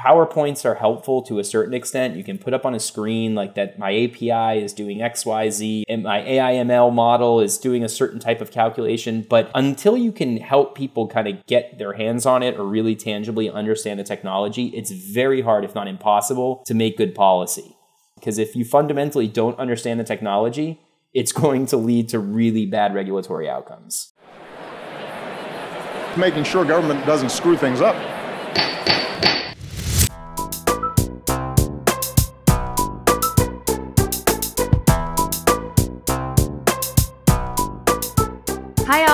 PowerPoints are helpful to a certain extent. You can put up on a screen like that my API is doing XYZ and my AIML model is doing a certain type of calculation. But until you can help people kind of get their hands on it or really tangibly understand the technology, it's very hard, if not impossible, to make good policy. Because if you fundamentally don't understand the technology, it's going to lead to really bad regulatory outcomes. Making sure government doesn't screw things up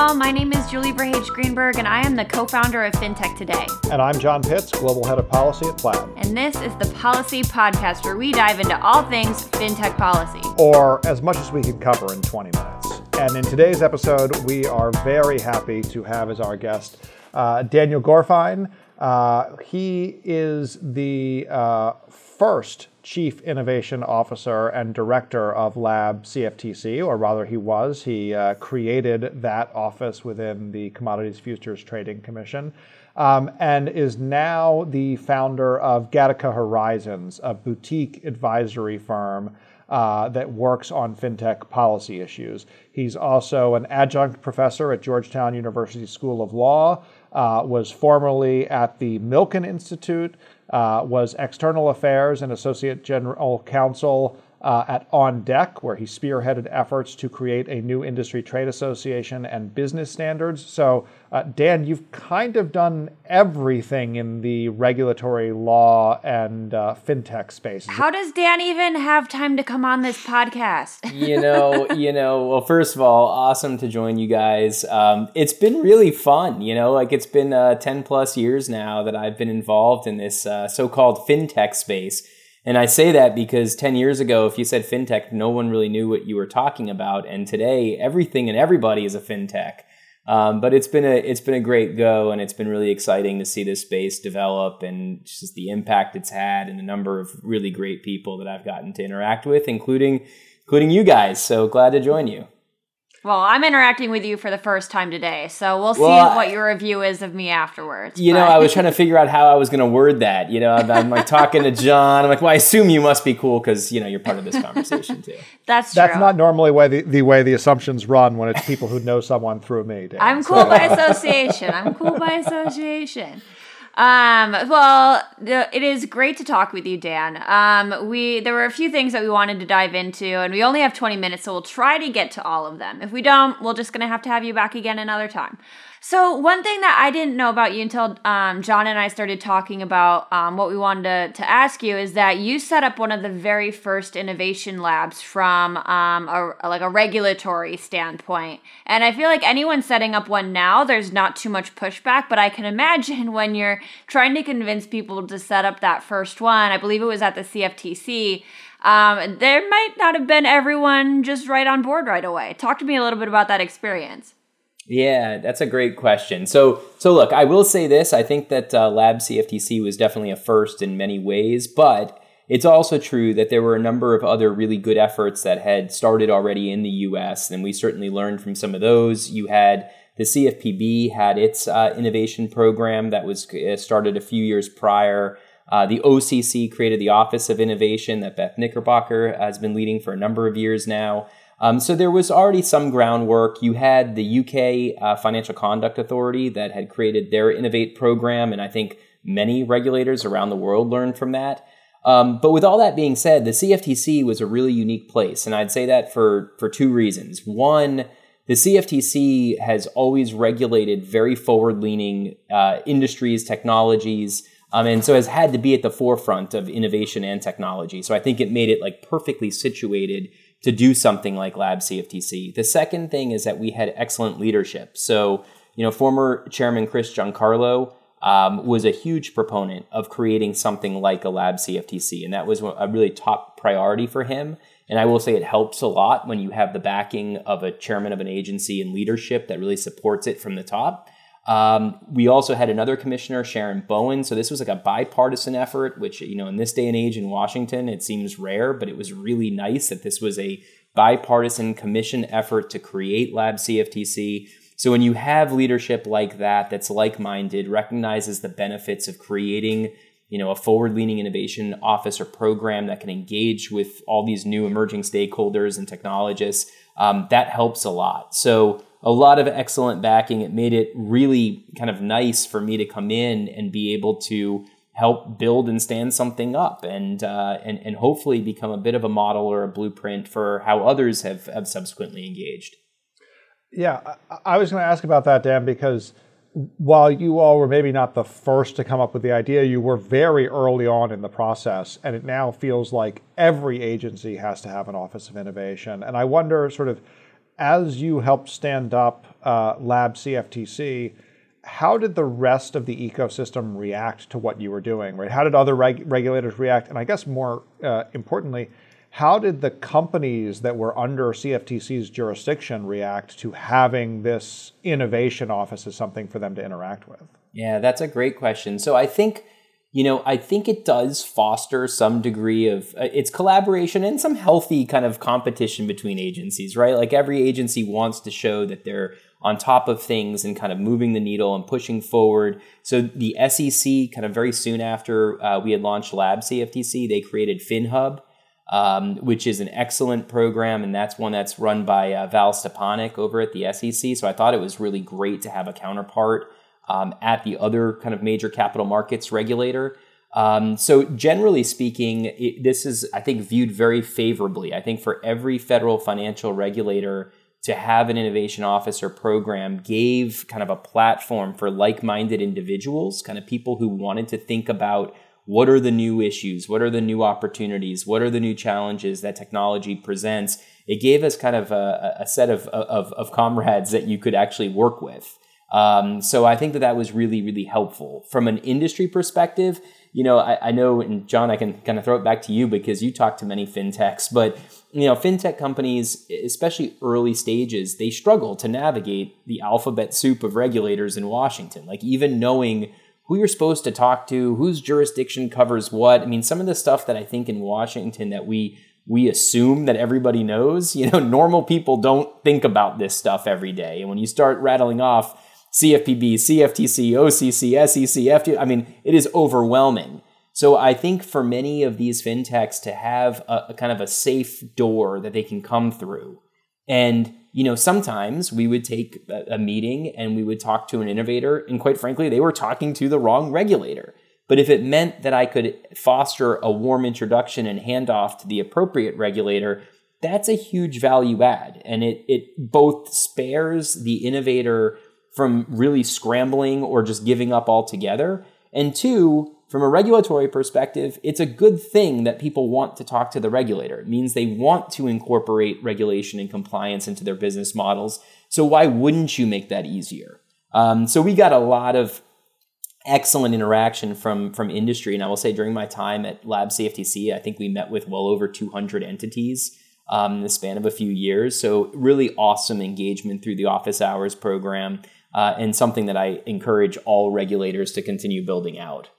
All. My name is Julie Verhage Greenberg, and I am the co founder of FinTech Today. And I'm John Pitts, Global Head of Policy at Plaid. And this is the Policy Podcast, where we dive into all things FinTech policy. Or as much as we can cover in 20 minutes. And in today's episode, we are very happy to have as our guest uh, Daniel Gorfine. Uh, he is the uh, first Chief Innovation Officer and Director of Lab CFTC, or rather, he was. He uh, created that office within the Commodities Futures Trading Commission. Um, and is now the founder of Gattaca Horizons, a boutique advisory firm uh, that works on fintech policy issues. He's also an adjunct professor at Georgetown University School of Law, uh, was formerly at the Milken Institute, uh, was external affairs and associate general counsel uh, at OnDeck, where he spearheaded efforts to create a new industry trade association and business standards. So, uh, Dan, you've kind of done everything in the regulatory law and uh, fintech space. How does Dan even have time to come on this podcast? you know, you know. Well, first of all, awesome to join you guys. Um, it's been really fun. You know, like it's been uh, ten plus years now that I've been involved in this uh, so-called fintech space and I say that because 10 years ago, if you said fintech, no one really knew what you were talking about. And today, everything and everybody is a fintech. Um, but it's been a it's been a great go, and it's been really exciting to see this space develop and just the impact it's had, and the number of really great people that I've gotten to interact with, including including you guys. So glad to join you. Well, I'm interacting with you for the first time today, so we'll see well, what your review is of me afterwards. You but. know, I was trying to figure out how I was going to word that. You know, I'm, I'm, like talking to John. I'm like, well, I assume you must be cool because you know you're part of this conversation too. That's true. That's not normally way the, the way the assumptions run when it's people who know someone through me. Dan. I'm cool so. by association. I'm cool by association. Um, well, it is great to talk with you, Dan. Um, we there were a few things that we wanted to dive into, and we only have 20 minutes, so we'll try to get to all of them. If we don't, we're just gonna have to have you back again another time. So one thing that I didn't know about you until um, John and I started talking about um, what we wanted to, to ask you is that you set up one of the very first innovation labs from um, a, like a regulatory standpoint, and I feel like anyone setting up one now, there's not too much pushback. But I can imagine when you're trying to convince people to set up that first one, I believe it was at the CFTC. Um, there might not have been everyone just right on board right away. Talk to me a little bit about that experience. Yeah, that's a great question. So, so look, I will say this: I think that uh, Lab CFTC was definitely a first in many ways, but it's also true that there were a number of other really good efforts that had started already in the U.S., and we certainly learned from some of those. You had the CFPB had its uh, innovation program that was uh, started a few years prior. Uh, the OCC created the Office of Innovation that Beth Knickerbocker has been leading for a number of years now. Um, so there was already some groundwork. You had the UK uh, Financial Conduct Authority that had created their Innovate program, and I think many regulators around the world learned from that. Um, but with all that being said, the CFTC was a really unique place, and I'd say that for for two reasons. One, the CFTC has always regulated very forward-leaning uh, industries, technologies. Um, and so has had to be at the forefront of innovation and technology. So I think it made it like perfectly situated to do something like Lab CFTC. The second thing is that we had excellent leadership. So, you know, former Chairman Chris Giancarlo um, was a huge proponent of creating something like a Lab CFTC, and that was a really top priority for him. And I will say it helps a lot when you have the backing of a chairman of an agency and leadership that really supports it from the top. Um, we also had another commissioner, Sharon Bowen. So this was like a bipartisan effort, which, you know, in this day and age in Washington, it seems rare, but it was really nice that this was a bipartisan commission effort to create Lab CFTC. So when you have leadership like that, that's like minded, recognizes the benefits of creating you know a forward-leaning innovation office or program that can engage with all these new emerging stakeholders and technologists um, that helps a lot so a lot of excellent backing it made it really kind of nice for me to come in and be able to help build and stand something up and uh, and, and hopefully become a bit of a model or a blueprint for how others have, have subsequently engaged yeah I, I was going to ask about that dan because while you all were maybe not the first to come up with the idea, you were very early on in the process, and it now feels like every agency has to have an Office of Innovation. And I wonder, sort of, as you helped stand up uh, Lab CFTC, how did the rest of the ecosystem react to what you were doing? Right? How did other reg- regulators react? And I guess more uh, importantly, how did the companies that were under CFTC's jurisdiction react to having this innovation office as something for them to interact with? Yeah, that's a great question. So I think, you know, I think it does foster some degree of uh, it's collaboration and some healthy kind of competition between agencies, right? Like every agency wants to show that they're on top of things and kind of moving the needle and pushing forward. So the SEC, kind of very soon after uh, we had launched Lab CFTC, they created FinHub um, which is an excellent program, and that's one that's run by uh, Val Szczepanik over at the SEC. So I thought it was really great to have a counterpart um, at the other kind of major capital markets regulator. Um, so generally speaking, it, this is I think viewed very favorably. I think for every federal financial regulator to have an innovation officer program gave kind of a platform for like-minded individuals, kind of people who wanted to think about what are the new issues? What are the new opportunities? What are the new challenges that technology presents? It gave us kind of a, a set of, of, of, comrades that you could actually work with. Um, so I think that that was really, really helpful. From an industry perspective, you know, I, I know, and John, I can kind of throw it back to you because you talk to many fintechs, but you know, fintech companies, especially early stages, they struggle to navigate the alphabet soup of regulators in Washington. Like even knowing who you're supposed to talk to, whose jurisdiction covers what. I mean, some of the stuff that I think in Washington that we we assume that everybody knows, you know, normal people don't think about this stuff every day. And when you start rattling off CFPB, CFTC, OCC, SEC, FD, I mean, it is overwhelming. So I think for many of these fintechs to have a, a kind of a safe door that they can come through and you know, sometimes we would take a, a meeting and we would talk to an innovator, and quite frankly, they were talking to the wrong regulator. But if it meant that I could foster a warm introduction and handoff to the appropriate regulator, that's a huge value add. And it, it both spares the innovator from really scrambling or just giving up altogether. And two, from a regulatory perspective, it's a good thing that people want to talk to the regulator. It means they want to incorporate regulation and compliance into their business models. So why wouldn't you make that easier? Um, so we got a lot of excellent interaction from from industry, and I will say during my time at Lab CFTC, I think we met with well over 200 entities um, in the span of a few years. So really awesome engagement through the office hours program, uh, and something that I encourage all regulators to continue building out.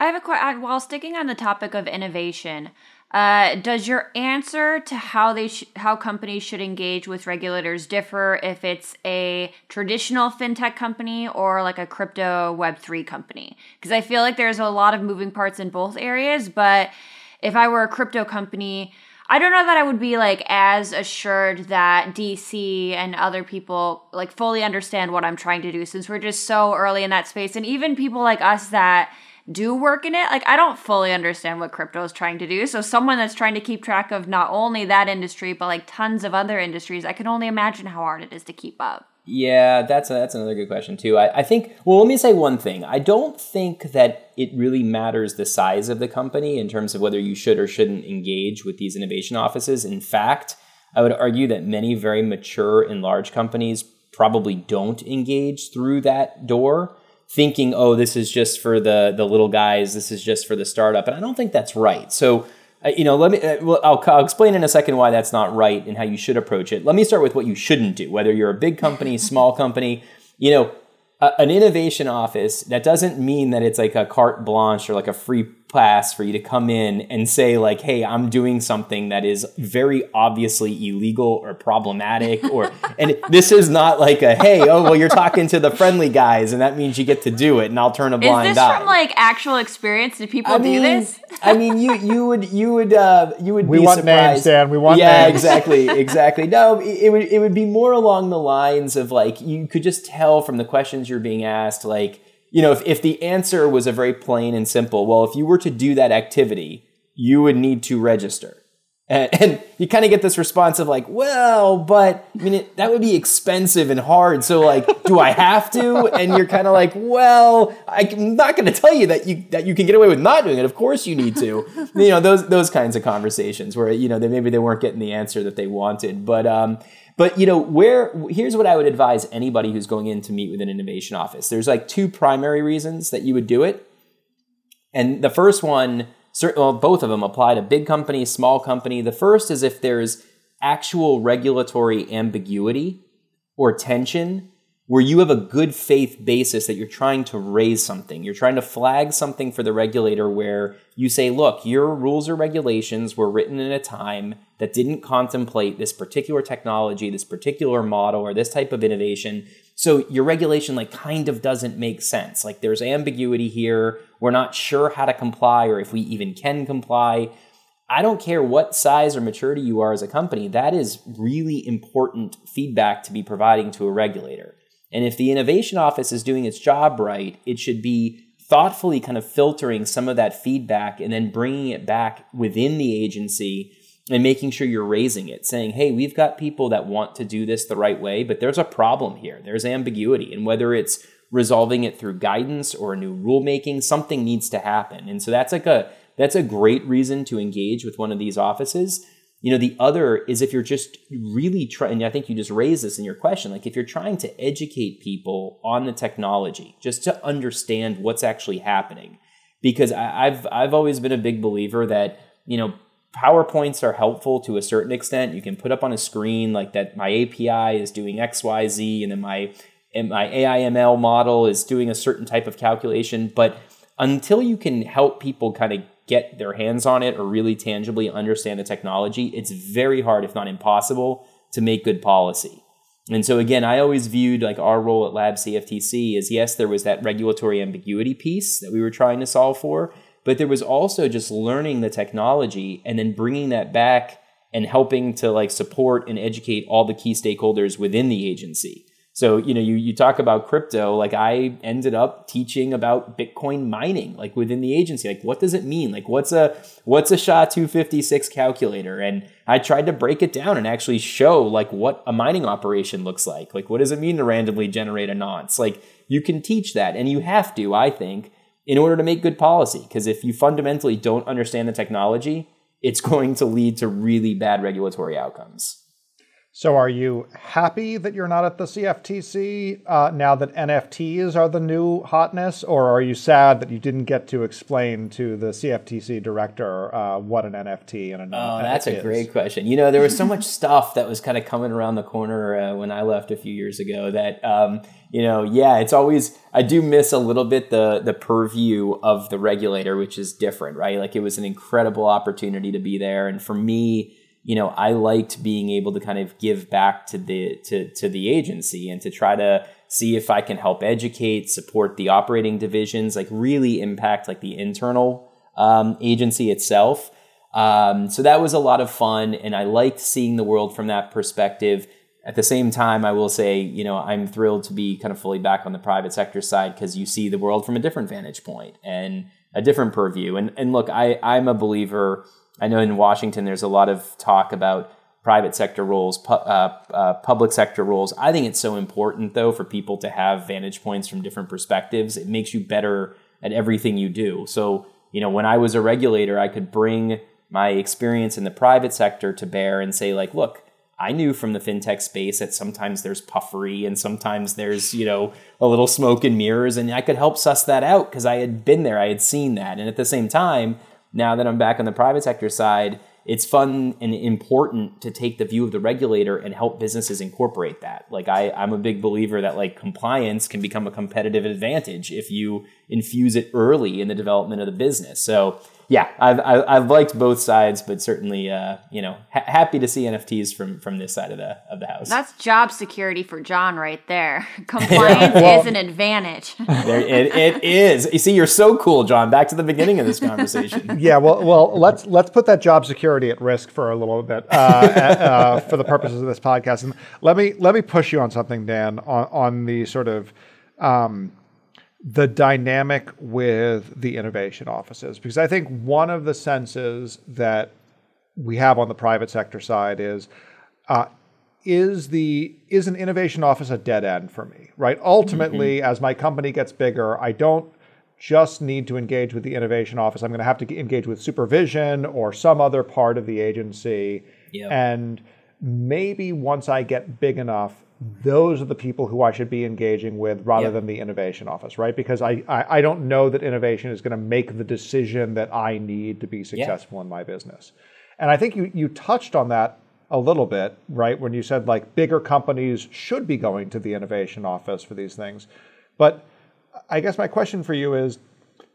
I have a question. While sticking on the topic of innovation, uh, does your answer to how they sh- how companies should engage with regulators differ if it's a traditional fintech company or like a crypto Web three company? Because I feel like there's a lot of moving parts in both areas. But if I were a crypto company, I don't know that I would be like as assured that DC and other people like fully understand what I'm trying to do since we're just so early in that space, and even people like us that do work in it, like I don't fully understand what crypto is trying to do. So someone that's trying to keep track of not only that industry but like tons of other industries, I can only imagine how hard it is to keep up. Yeah, that's a, that's another good question too. I, I think. Well, let me say one thing. I don't think that it really matters the size of the company in terms of whether you should or shouldn't engage with these innovation offices. In fact, I would argue that many very mature and large companies probably don't engage through that door thinking, oh, this is just for the the little guys, this is just for the startup, and I don't think that's right. So. Uh, you know, let me. Uh, well, I'll, I'll explain in a second why that's not right and how you should approach it. Let me start with what you shouldn't do. Whether you're a big company, small company, you know, a, an innovation office that doesn't mean that it's like a carte blanche or like a free pass for you to come in and say like hey i'm doing something that is very obviously illegal or problematic or and this is not like a hey oh well you're talking to the friendly guys and that means you get to do it and i'll turn a blind eye is this eye from like actual experience did people I mean, do this I mean, you you would you would uh, you would We be want names. Dan. We want yeah, names. exactly, exactly. No, it, it would it would be more along the lines of like you could just tell from the questions you're being asked, like you know, if if the answer was a very plain and simple, well, if you were to do that activity, you would need to register. And, and you kind of get this response of like, well, but I mean, it, that would be expensive and hard. So like, do I have to? And you're kind of like, well, I'm not going to tell you that you that you can get away with not doing it. Of course you need to. you know, those those kinds of conversations where you know they maybe they weren't getting the answer that they wanted. But um, but you know, where here's what I would advise anybody who's going in to meet with an innovation office. There's like two primary reasons that you would do it. And the first one, cer- well, both of them apply to big company, small company. The first is if there's actual regulatory ambiguity or tension where you have a good faith basis that you're trying to raise something. You're trying to flag something for the regulator where you say, look, your rules or regulations were written in a time that didn't contemplate this particular technology, this particular model, or this type of innovation. So your regulation like kind of doesn't make sense. Like there's ambiguity here. We're not sure how to comply or if we even can comply. I don't care what size or maturity you are as a company, that is really important feedback to be providing to a regulator. And if the innovation office is doing its job right, it should be thoughtfully kind of filtering some of that feedback and then bringing it back within the agency and making sure you're raising it, saying, hey, we've got people that want to do this the right way, but there's a problem here. There's ambiguity. And whether it's resolving it through guidance or a new rulemaking, something needs to happen. And so that's like a that's a great reason to engage with one of these offices. You know, the other is if you're just really trying, and I think you just raised this in your question, like if you're trying to educate people on the technology, just to understand what's actually happening. Because I, I've I've always been a big believer that, you know, PowerPoints are helpful to a certain extent. You can put up on a screen like that my API is doing XYZ and then my and my AIML model is doing a certain type of calculation. But until you can help people kind of get their hands on it or really tangibly understand the technology, it's very hard, if not impossible, to make good policy. And so again, I always viewed like our role at Lab CFTC as yes, there was that regulatory ambiguity piece that we were trying to solve for, but there was also just learning the technology and then bringing that back and helping to like support and educate all the key stakeholders within the agency. So, you know, you, you talk about crypto, like I ended up teaching about Bitcoin mining, like within the agency. Like, what does it mean? Like, what's a what's a SHA 256 calculator? And I tried to break it down and actually show like what a mining operation looks like. Like, what does it mean to randomly generate a nonce? Like, you can teach that, and you have to, I think, in order to make good policy. Because if you fundamentally don't understand the technology, it's going to lead to really bad regulatory outcomes. So, are you happy that you're not at the CFTC uh, now that NFTs are the new hotness, or are you sad that you didn't get to explain to the CFTC director uh, what an NFT and a Oh, that's a great question. You know, there was so much stuff that was kind of coming around the corner uh, when I left a few years ago that, um, you know, yeah, it's always I do miss a little bit the the purview of the regulator, which is different, right? Like it was an incredible opportunity to be there, and for me you know, I liked being able to kind of give back to the to to the agency and to try to see if I can help educate, support the operating divisions, like really impact like the internal um, agency itself. Um, so that was a lot of fun, and I liked seeing the world from that perspective. At the same time, I will say, you know, I'm thrilled to be kind of fully back on the private sector side because you see the world from a different vantage point and a different purview. And and look, I I'm a believer I know in Washington there's a lot of talk about private sector roles, pu- uh, uh, public sector roles. I think it's so important though for people to have vantage points from different perspectives. It makes you better at everything you do. So, you know, when I was a regulator, I could bring my experience in the private sector to bear and say like, look, I knew from the fintech space that sometimes there's puffery and sometimes there's, you know, a little smoke and mirrors and I could help suss that out because I had been there, I had seen that. And at the same time, now that I'm back on the private sector side, it's fun and important to take the view of the regulator and help businesses incorporate that. Like I, I'm a big believer that like compliance can become a competitive advantage if you infuse it early in the development of the business. So yeah, I've, I've liked both sides, but certainly, uh, you know, ha- happy to see NFTs from from this side of the of the house. That's job security for John right there. Compliance well, is an advantage. there, it, it is. You see, you're so cool, John. Back to the beginning of this conversation. yeah, well, well, let's let's put that job security at risk for a little bit uh, uh, for the purposes of this podcast, and let me let me push you on something, Dan, on on the sort of. Um, the dynamic with the innovation offices because I think one of the senses that we have on the private sector side is uh, is the is an innovation office a dead end for me right ultimately mm-hmm. as my company gets bigger I don't just need to engage with the innovation office I'm going to have to engage with supervision or some other part of the agency yep. and maybe once I get big enough those are the people who I should be engaging with rather yep. than the innovation office, right? Because I, I, I don't know that innovation is going to make the decision that I need to be successful yep. in my business. And I think you, you touched on that a little bit, right? When you said like bigger companies should be going to the innovation office for these things. But I guess my question for you is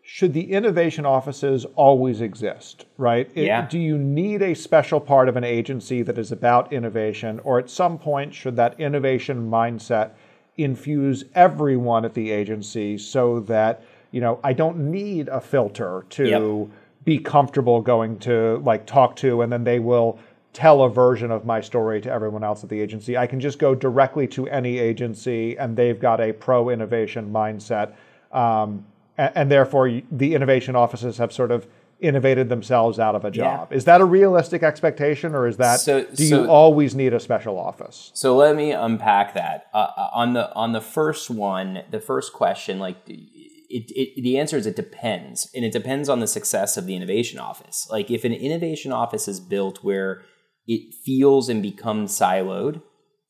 should the innovation offices always exist, right? Yeah. Do you need a special part of an agency that is about innovation, or at some point should that innovation mindset infuse everyone at the agency so that you know I don't need a filter to yep. be comfortable going to like talk to, and then they will tell a version of my story to everyone else at the agency. I can just go directly to any agency, and they've got a pro innovation mindset. Um, and, and therefore the innovation offices have sort of innovated themselves out of a job. Yeah. Is that a realistic expectation, or is that so, do so, you always need a special office? So let me unpack that. Uh, uh, on the on the first one, the first question, like it, it, the answer is it depends, and it depends on the success of the innovation office. Like if an innovation office is built where it feels and becomes siloed,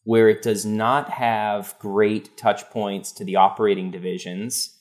where it does not have great touch points to the operating divisions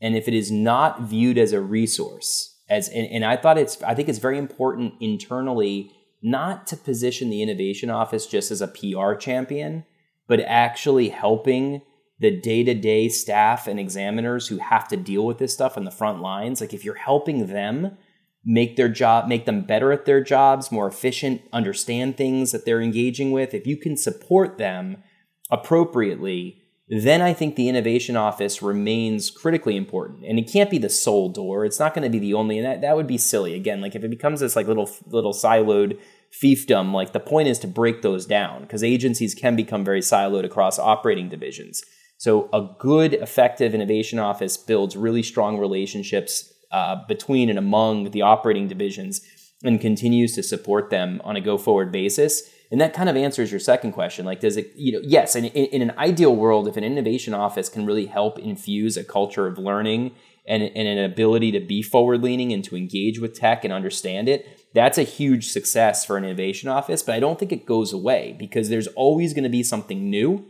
and if it is not viewed as a resource as and, and i thought it's i think it's very important internally not to position the innovation office just as a pr champion but actually helping the day-to-day staff and examiners who have to deal with this stuff on the front lines. Like if you're helping them make their job make them better at their jobs more efficient understand things that they're engaging with if you can support them appropriately then I think the innovation office remains critically important. And it can't be the sole door. It's not going to be the only, and that, that would be silly. Again, like if it becomes this like little little siloed fiefdom, like the point is to break those down because agencies can become very siloed across operating divisions. So a good, effective innovation office builds really strong relationships uh, between and among the operating divisions and continues to support them on a go forward basis and that kind of answers your second question. Like, does it, you know, yes, in, in, in, an ideal world, if an innovation office can really help infuse a culture of learning and, and an ability to be forward leaning and to engage with tech and understand it, that's a huge success for an innovation office. But I don't think it goes away because there's always going to be something new.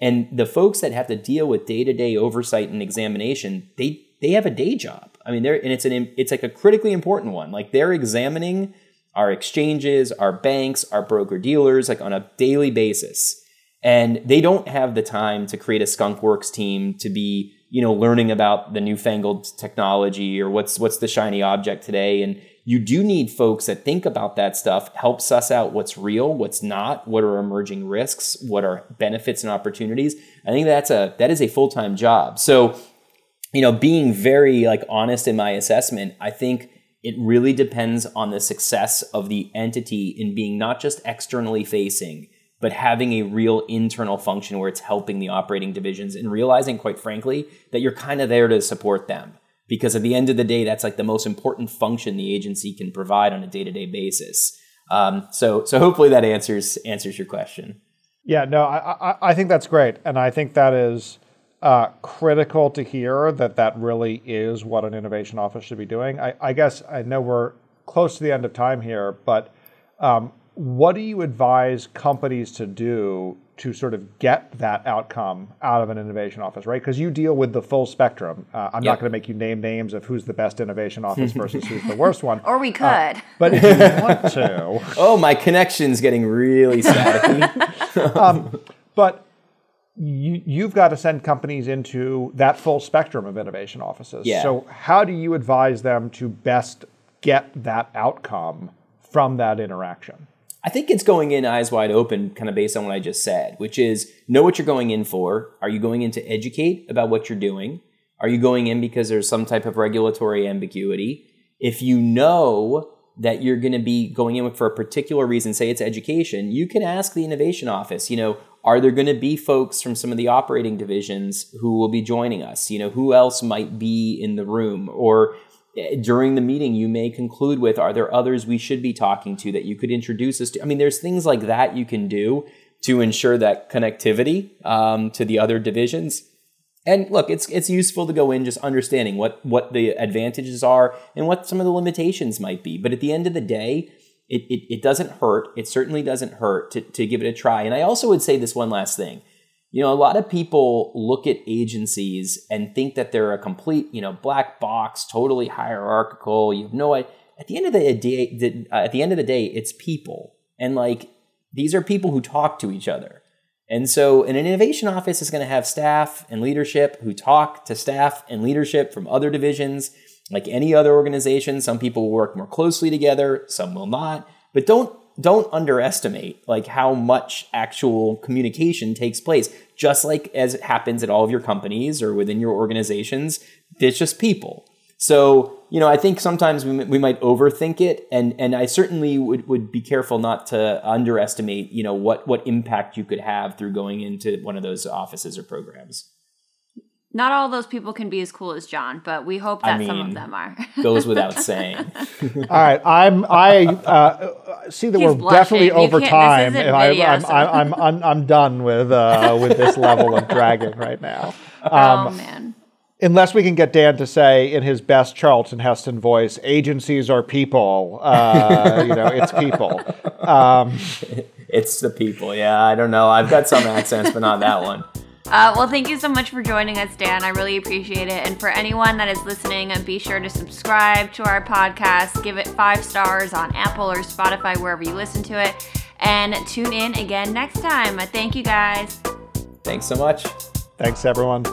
And the folks that have to deal with day to day oversight and examination, they, they have a day job. I mean, they're, and it's an, it's like a critically important one. Like they're examining our exchanges, our banks, our broker dealers, like on a daily basis. And they don't have the time to create a skunkworks team to be, you know, learning about the newfangled technology or what's what's the shiny object today. And you do need folks that think about that stuff, help suss out what's real, what's not, what are emerging risks, what are benefits and opportunities. I think that's a that is a full-time job. So, you know, being very like honest in my assessment, I think it really depends on the success of the entity in being not just externally facing, but having a real internal function where it's helping the operating divisions and realizing, quite frankly, that you're kind of there to support them. Because at the end of the day, that's like the most important function the agency can provide on a day to day basis. Um, so, so hopefully that answers answers your question. Yeah, no, I, I, I think that's great, and I think that is uh, critical to hear that that really is what an innovation office should be doing. I, I guess I know we're close to the end of time here, but um, what do you advise companies to do to sort of get that outcome out of an innovation office, right? Because you deal with the full spectrum. Uh, I'm not going to make you name names of who's the best innovation office versus who's the worst one. Or we could. But if you want to, Oh, my connection's getting really staticky. but you, you've got to send companies into that full spectrum of innovation offices. Yeah. So how do you advise them to best get that outcome from that interaction? I think it's going in eyes wide open, kind of based on what I just said, which is know what you're going in for. Are you going in to educate about what you're doing? Are you going in because there's some type of regulatory ambiguity? If you know that you're going to be going in for a particular reason, say it's education, you can ask the innovation office, you know, are there going to be folks from some of the operating divisions who will be joining us? You know, who else might be in the room? Or eh, during the meeting, you may conclude with, are there others we should be talking to that you could introduce us to? I mean, there's things like that you can do to ensure that connectivity um, to the other divisions. And look, it's it's useful to go in just understanding what what the advantages are and what some of the limitations might be. But at the end of the day, it, it, it doesn't hurt. It certainly doesn't hurt to, to give it a try. And I also would say this one last thing. You know, a lot of people look at agencies and think that they're a complete, you know, black box, totally hierarchical. You have no idea. At the end of the day, uh, at the end of the day, it's people, and like these are people who talk to each other. And so, an innovation office is going to have staff and leadership who talk to staff and leadership from other divisions. Like any other organization, some people will work more closely together, some will not. But don't don't underestimate like how much actual communication takes place. Just like as it happens at all of your companies or within your organizations, it's just people. So, you know, I think sometimes we, we might overthink it, and and I certainly would, would be careful not to underestimate, you know, what what impact you could have through going into one of those offices or programs. Not all those people can be as cool as John, but we hope that I some of them are. Goes without saying. All right, I'm I uh, see that He's we're blushing. definitely You over can't- this time. isn't and I, video, I'm, so- I'm, I'm, I'm I'm done with uh, with this level of dragging right now. oh man. Unless we can get Dan to say in his best Charlton Heston voice, "Agencies are people." Uh, you know, it's people. It's the people. Yeah, I don't know. I've got some accents, but not that one. Uh, well, thank you so much for joining us, Dan. I really appreciate it. And for anyone that is listening, be sure to subscribe to our podcast, give it five stars on Apple or Spotify, wherever you listen to it, and tune in again next time. Thank you guys. Thanks so much. Thanks, everyone.